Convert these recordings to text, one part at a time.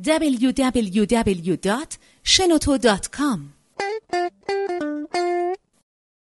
www.shenoto.com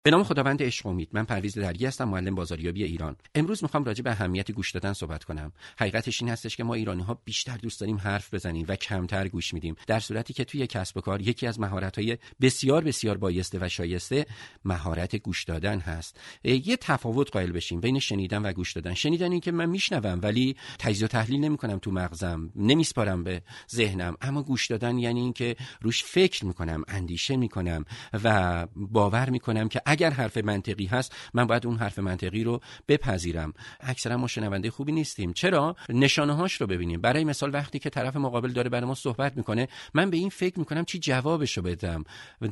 به نام خداوند عشق امید. من پرویز درگی هستم معلم بازاریابی ایران. امروز می‌خوام راجع به اهمیت گوش دادن صحبت کنم. حقیقتش این هستش که ما ایرانی ها بیشتر دوست داریم حرف بزنیم و کمتر گوش میدیم. در صورتی که توی کسب و کار یکی از مهارت های بسیار بسیار بایسته و شایسته مهارت گوش دادن هست. یه تفاوت قائل بشیم بین شنیدن و گوش دادن. شنیدن این که من میشنوم ولی تجزیه و تحلیل نمی‌کنم تو مغزم نمیسپارم به ذهنم. اما گوش دادن یعنی اینکه روش فکر می‌کنم اندیشه می‌کنم و باور می‌کنم که اگر حرف منطقی هست من باید اون حرف منطقی رو بپذیرم. اکثرا ما شنونده خوبی نیستیم. چرا؟ نشانه هاش رو ببینیم. برای مثال وقتی که طرف مقابل داره برای ما صحبت می‌کنه من به این فکر می‌کنم چی جوابش رو بدم.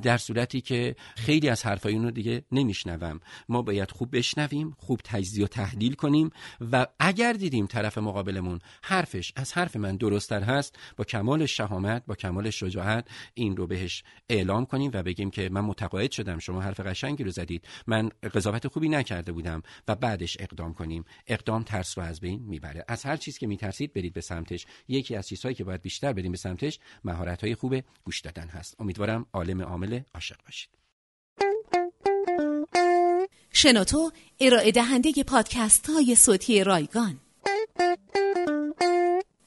در صورتی که خیلی از حرفای اون رو دیگه نمیشنوم. ما باید خوب بشنویم خوب تجزیه و تحلیل کنیم و اگر دیدیم طرف مقابلمون حرفش از حرف من درستتر هست با کمال شهامت با کمال شجاعت این رو بهش اعلام کنیم و بگیم که من متقاعد شدم شما حرف قشنگی رو زدید. من قضاوت خوبی نکرده بودم و بعدش اقدام کنیم. اقدام ترس رو از بین می‌بره. از هر چیز که میترسید برید به سمتش. یکی از چیزهایی که باید بیشتر بریم به سمتش مهارت های خوب گوش دادن هست. امیدوارم عالم عامل عاشق باشید. شنوتو ارائه دهنده پادکست های صوتی رایگان.